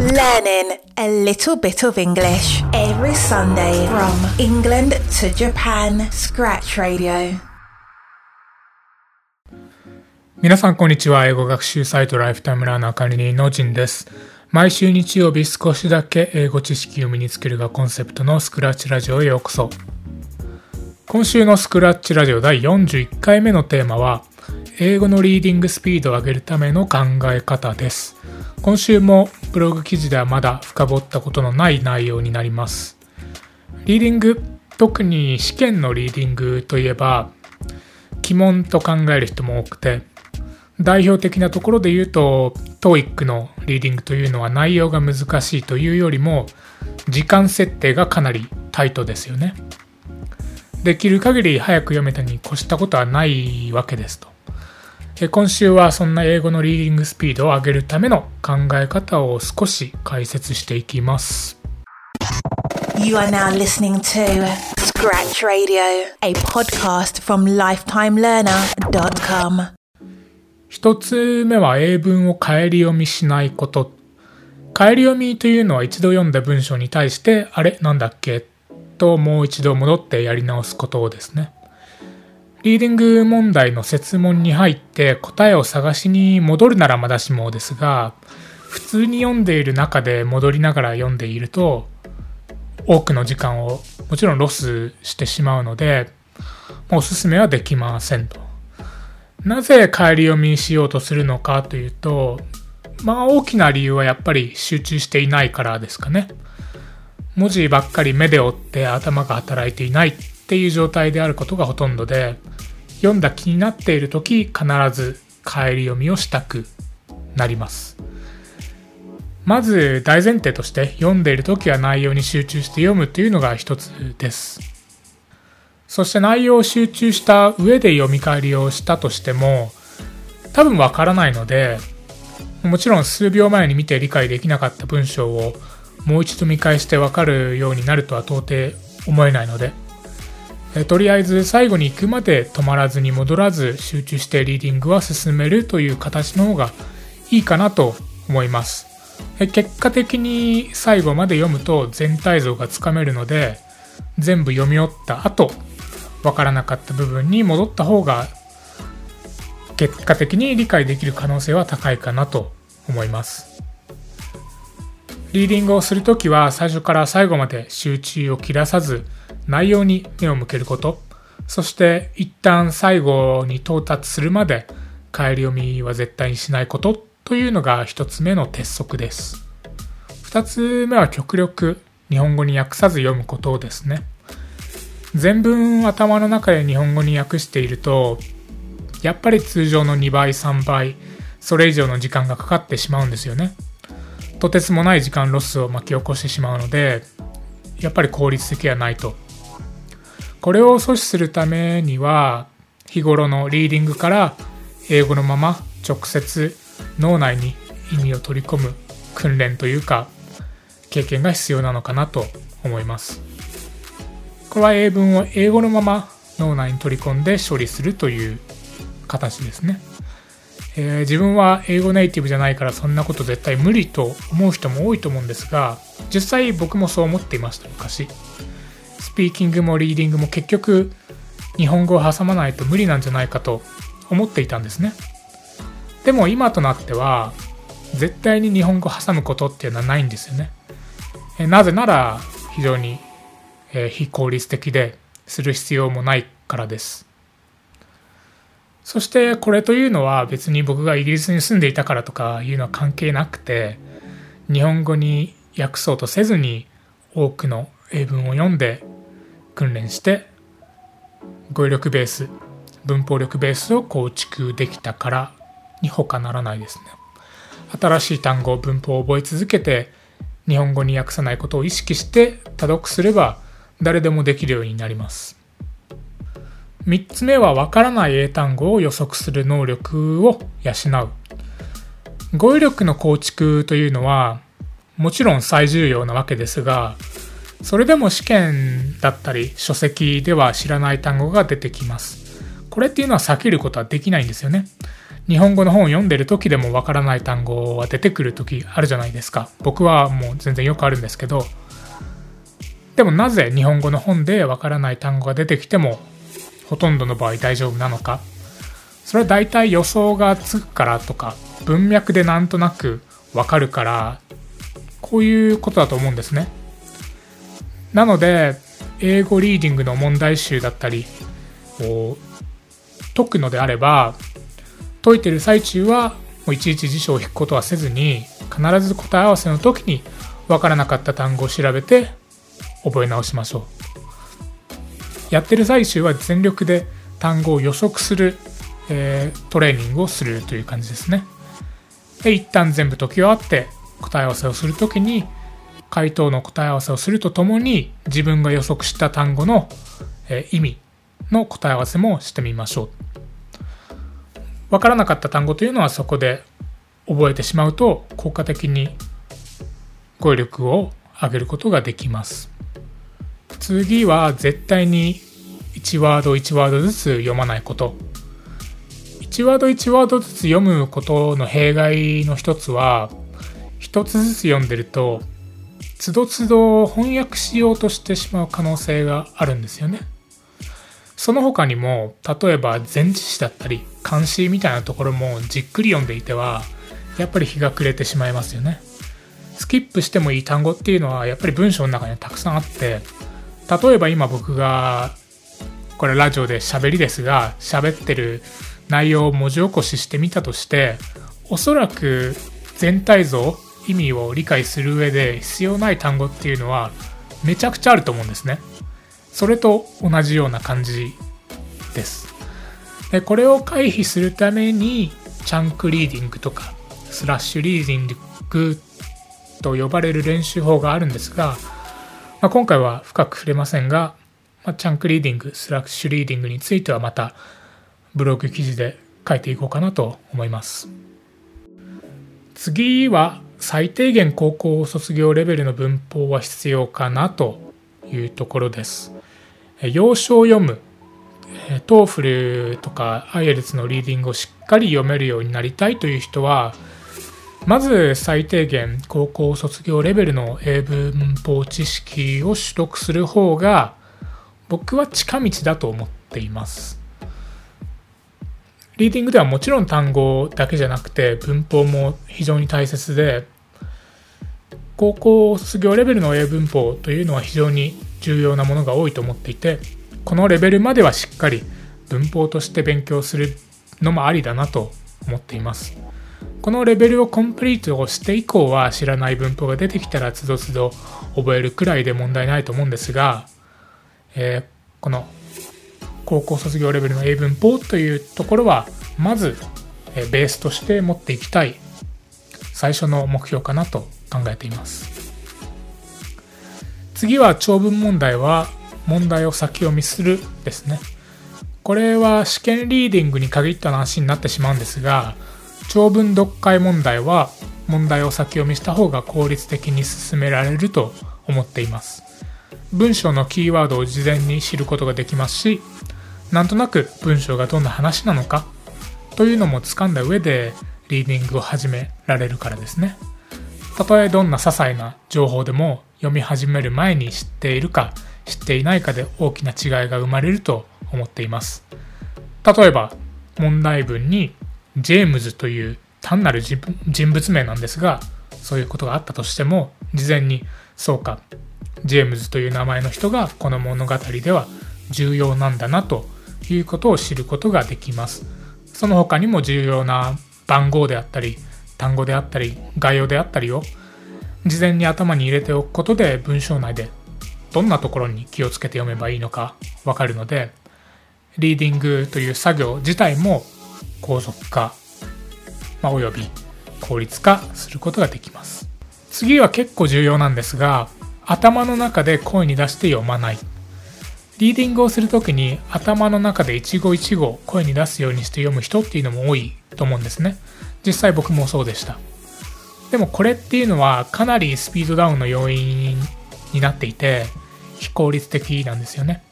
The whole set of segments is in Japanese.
Learning a little bit of English every Sunday from England to Japan. Scratch Radio. 皆さんこんにちは。英語学習サイトライフタイムラーナー管理人のジンです。毎週日曜日少しだけ英語知識を身につけるがコンセプトのスクラッチラジオへようこそ。今週のスクラッチラジオ第41回目のテーマは英語のリーディングスピードを上げるための考え方です。今週もブログ記事ではまだ深掘ったことのない内容になります。リーディング、特に試験のリーディングといえば、疑問と考える人も多くて、代表的なところで言うと、TOEIC のリーディングというのは内容が難しいというよりも、時間設定がかなりタイトですよね。できる限り早く読めたに越したことはないわけですと。今週はそんな英語のリーディングスピードを上げるための考え方を少し解説していきます。You are now listening to Scratch Radio, a podcast from lifetimelearner.com. 一つ目は英文を帰り読みしないこと。帰り読みというのは一度読んだ文章に対して、あれ？なんだっけ？ともう一度戻ってやり直すことですね。リーディング問題の設問に入って答えを探しに戻るならまだしもですが、普通に読んでいる中で戻りながら読んでいると、多くの時間をもちろんロスしてしまうので、おすすめはできませんと。なぜ帰り読みしようとするのかというと、まあ大きな理由はやっぱり集中していないからですかね。文字ばっかり目で追って頭が働いていないっていう状態であることがほとんどで、読んだ気になっている時必ず帰り読みをしたくなります。まず大前提として読んでいる時は内容に集中して読むというのが一つです。そして内容を集中した上で読み返りをしたとしても多分わからないのでもちろん数秒前に見て理解できなかった文章をもう一度見返してわかるようになるとは到底思えないので、えとりあえず最後に行くまで止まらずに戻らず集中してリーディングは進めるという形の方がいいかなと思います。え結果的に最後まで読むと全体像がつかめるので全部読み終わった後わからなかった部分に戻った方が結果的に理解できる可能性は高いかなと思います。リーディングをするときは最初から最後まで集中を切らさず内容に目を向けること、そして一旦最後に到達するまで帰り読みは絶対にしないことというのが一つ目の鉄則です。二つ目は極力日本語に訳さず読むことですね。全文頭の中で日本語に訳していると、やっぱり通常の2倍、3倍、それ以上の時間がかかってしまうんですよね。とてつもない時間ロスを巻き起こしてしまうのでやっぱり効率的はないとこれを阻止するためには日頃のリーディングから英語のまま直接脳内に意味を取り込む訓練というか経験が必要なのかなと思います。これは英文を英語のまま脳内に取り込んで処理するという形ですね。えー、自分は英語ネイティブじゃないからそんなこと絶対無理と思う人も多いと思うんですが実際僕もそう思っていました昔。スピーキングもリーディングも結局日本語を挟まないと無理なんじゃないかと思っていたんですね。でも今となっては絶対に日本語を挟むことっていうのはないんですよね、なぜなら非常に、非効率的でする必要もないからです。そしてこれというのは別に僕がイギリスに住んでいたからとかいうのは関係なくて日本語に訳そうとせずに多くの英文を読んで訓練して語彙力ベース文法力ベースを構築できたからに他ならないですね新しい単語文法を覚え続けて日本語に訳さないことを意識して多読すれば誰でもできるようになります3つ目はわからない英単語を予測する能力を養う。語彙力の構築というのはもちろん最重要なわけですが、それでも試験だったり書籍では知らない単語が出てきます。これっていうのは避けることはできないんですよね。日本語の本を読んでる時でもわからない単語は出てくる時あるじゃないですか。僕はもう全然よくあるんですけど、でもなぜ日本語の本でわからない単語が出てきてもほとんどの場合大丈夫なのかそれは大体予想がつくからとか文脈でなんとなくわかるからこういうことだと思うんですね。なので英語リーディングの問題集だったりを解くのであれば解いてる最中はもういちいち辞書を引くことはせずに必ず答え合わせの時に分からなかった単語を調べて覚え直しましょう。やってる最中は全力で単語を予測する、えー、トレーニングをするという感じですね。で一旦全部解き終わって答え合わせをする時に回答の答え合わせをするとともに自分が予測した単語の、え、意味の答え合わせもしてみましょう。分からなかった単語というのはそこで覚えてしまうと効果的に語彙力を上げることができます。次は絶対に1ワード1ワードずつ読まないこと。1ワード1ワードずつ読むことの弊害の一つは一つずつ読んでるとつどつど翻訳しようとしてしまう可能性があるんですよね。その他にも例えば前置詞だったり漢詩みたいなところもじっくり読んでいてはやっぱり日が暮れてしまいますよね。スキップしてもいい単語っていうのはやっぱり文章の中にはたくさんあって例えば今僕がこれラジオで喋りですが喋ってる内容を文字起こししてみたとしておそらく全体像意味を理解する上で必要ない単語っていうのはめちゃくちゃあると思うんですねそれと同じような感じですでこれを回避するためにチャンクリーディングとかスラッシュリーディングと呼ばれる練習法があるんですがまあ、今回は深く触れませんが、まあ、チャンクリーディング、スラッシュリーディングについてはまたブログ記事で書いていこうかなと思います。次は最低限高校卒業レベルの文法は必要かなというところです。洋書を読む、 TOEFL とか IELTS のリーディングをしっかり読めるようになりたいという人は、まず最低限高校卒業レベルの英文法知識を習得する方が僕は近道だと思っています。リーディングではもちろん単語だけじゃなくて文法も非常に大切で高校卒業レベルの英文法というのは非常に重要なものが多いと思っていてこのレベルまではしっかり文法として勉強するのもありだなと思っています。このレベルをコンプリートをして以降は知らない文法が出てきたらつどつど覚えるくらいで問題ないと思うんですが、えー、この高校卒業レベルの英文法というところはまず、えベースとして持っていきたい最初の目標かなと考えています。次は長文問題は問題を先読みするですね。これは試験リーディングに限った話になってしまうんですが長文読解問題は問題を先読みした方が効率的に進められると思っています。文章のキーワードを事前に知ることができますしなんとなく文章がどんな話なのかというのも掴んだ上でリーディングを始められるからですね。たとえどんな些細な情報でも読み始める前に知っているか知っていないかで大きな違いが生まれると思っています。例えば問題文にジェームズという単なる人物名なんですがそういうことがあったとしても事前にそうかジェームズという名前の人がこの物語では重要なんだなということを知ることができますその他にも重要な番号であったり単語であったり概要であったりを事前に頭に入れておくことで文章内でどんなところに気をつけて読めばいいのかわかるのでリーディングという作業自体も高速化、まあ、および効率化することができます。次は結構重要なんですが、頭の中で声に出して読まない。リーディングをするときに頭の中で一語一語声に出すようにして読む人っていうのも多いと思うんですね。実際僕もそうでした。でもこれっていうのはかなりスピードダウンの要因になっていて非効率的なんですよね。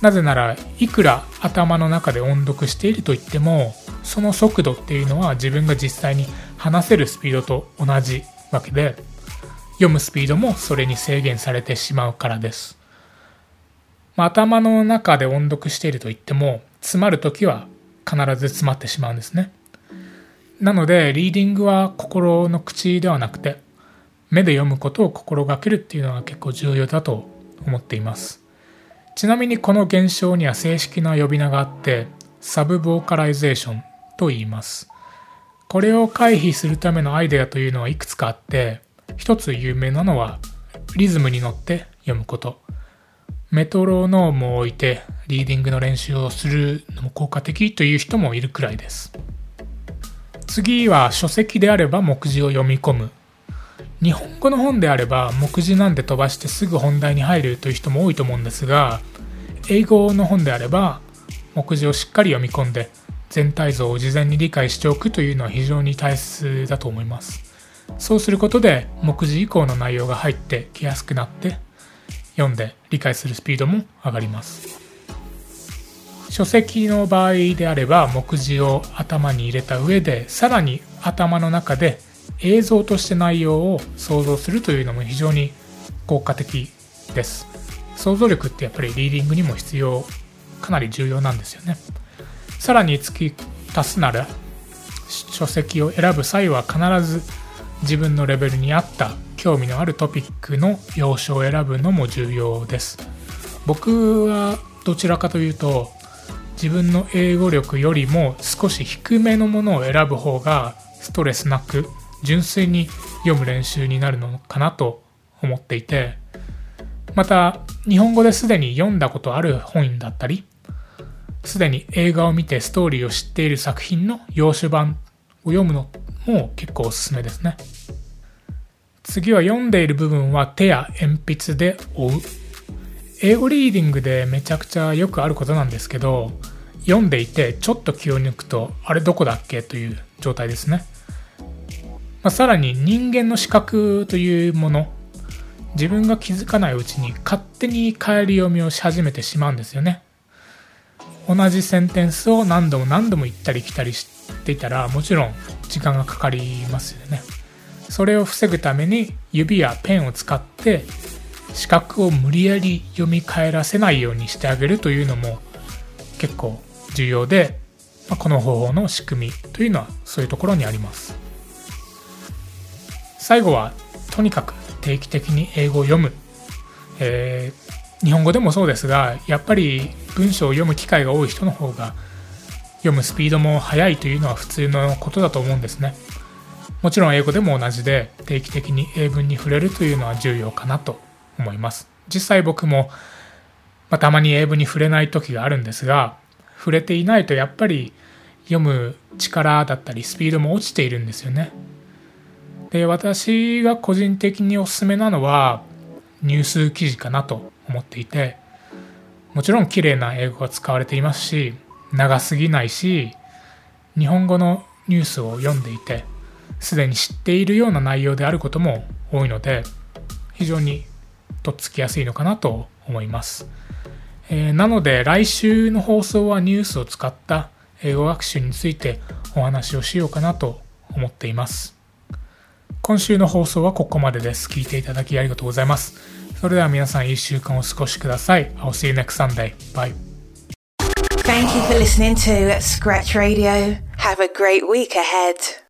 なぜならいくら頭の中で音読していると言ってもその速度っていうのは自分が実際に話せるスピードと同じわけで読むスピードもそれに制限されてしまうからです、まあ、頭の中で音読していると言っても詰まる時は必ず詰まってしまうんですねなのでリーディングは心の口ではなくて目で読むことを心がけるっていうのは結構重要だと思っていますちなみにこの現象には正式な呼び名があって subvocalization と言います。これを回避するためのアイデアというのはいくつかあって、一つ有名なのはリズムに乗って読むこと。メトロノームを置いてリーディングの練習をするのも効果的という人もいるくらいです。次は書籍であれば目次を読み込む。日本語の本であれば目次なんで飛ばしてすぐ本題に入るという人も多いと思うんですが、英語の本であれば目次をしっかり読み込んで全体像を事前に理解しておくというのは非常に大切だと思いますそうすることで目次以降の内容が入ってきやすくなって読んで理解するスピードも上がります。書籍の場合であれば目次を頭に入れた上でさらに頭の中で映像として内容を想像するというのも非常に効果的です。想像力ってやっぱりリーディングにも必要かなり重要なんですよね。さらに付き足すなら書籍を選ぶ際は必ず自分のレベルに合った興味のあるトピックの要所を選ぶのも重要です。僕はどちらかというと自分の英語力よりも少し低めのものを選ぶ方がストレスなく純粋に読む練習になるのかなと思っていてまた日本語ですでに読んだことある本だったりすでに映画を見てストーリーを知っている作品の洋酒版を読むのも結構おすすめですね。次は読んでいる部分は手や鉛筆で追う。英語リーディングでめちゃくちゃよくあることなんですけど読んでいてちょっと気を抜くとあれどこだっけという状態ですね、まあ、さらに人間の視覚というもの自分が気づかないうちに勝手に帰り読みをし始めてしまうんですよね。同じセンテンスを何度も何度も行ったり来たりしていたらもちろん時間がかかりますよね。それを防ぐために指やペンを使って視覚を無理やり読み返らせないようにしてあげるというのも結構重要で、まあ、この方法の仕組みというのはそういうところにあります。最後はとにかく定期的に英語を読む、えー、日本語でもそうですがやっぱり文章を読む機会が多い人の方が読むスピードも速いというのは普通のことだと思うんですね。もちろん英語でも同じで定期的に英文に触れるというのは重要かなと思います。実際僕も、まあ、たまに英文に触れない時があるんですが触れていないとやっぱり読む力だったりスピードも落ちているんですよね。で私が個人的におすすめなのはニュース記事かなと思っていてもちろん綺麗な英語が使われていますし長すぎないし日本語のニュースを読んでいてすでに知っているような内容であることも多いので非常にとっつきやすいのかなと思います、えー、なので来週の放送はニュースを使った英語学習についてお話をしようかなと思っています今週の放送はここまでです聞いていただきありがとうございますそれでは皆さんいい週間を過ごしください。I'll see you next Sunday. Bye. Thank you for listening to Scratch Radio. Have a great week ahead.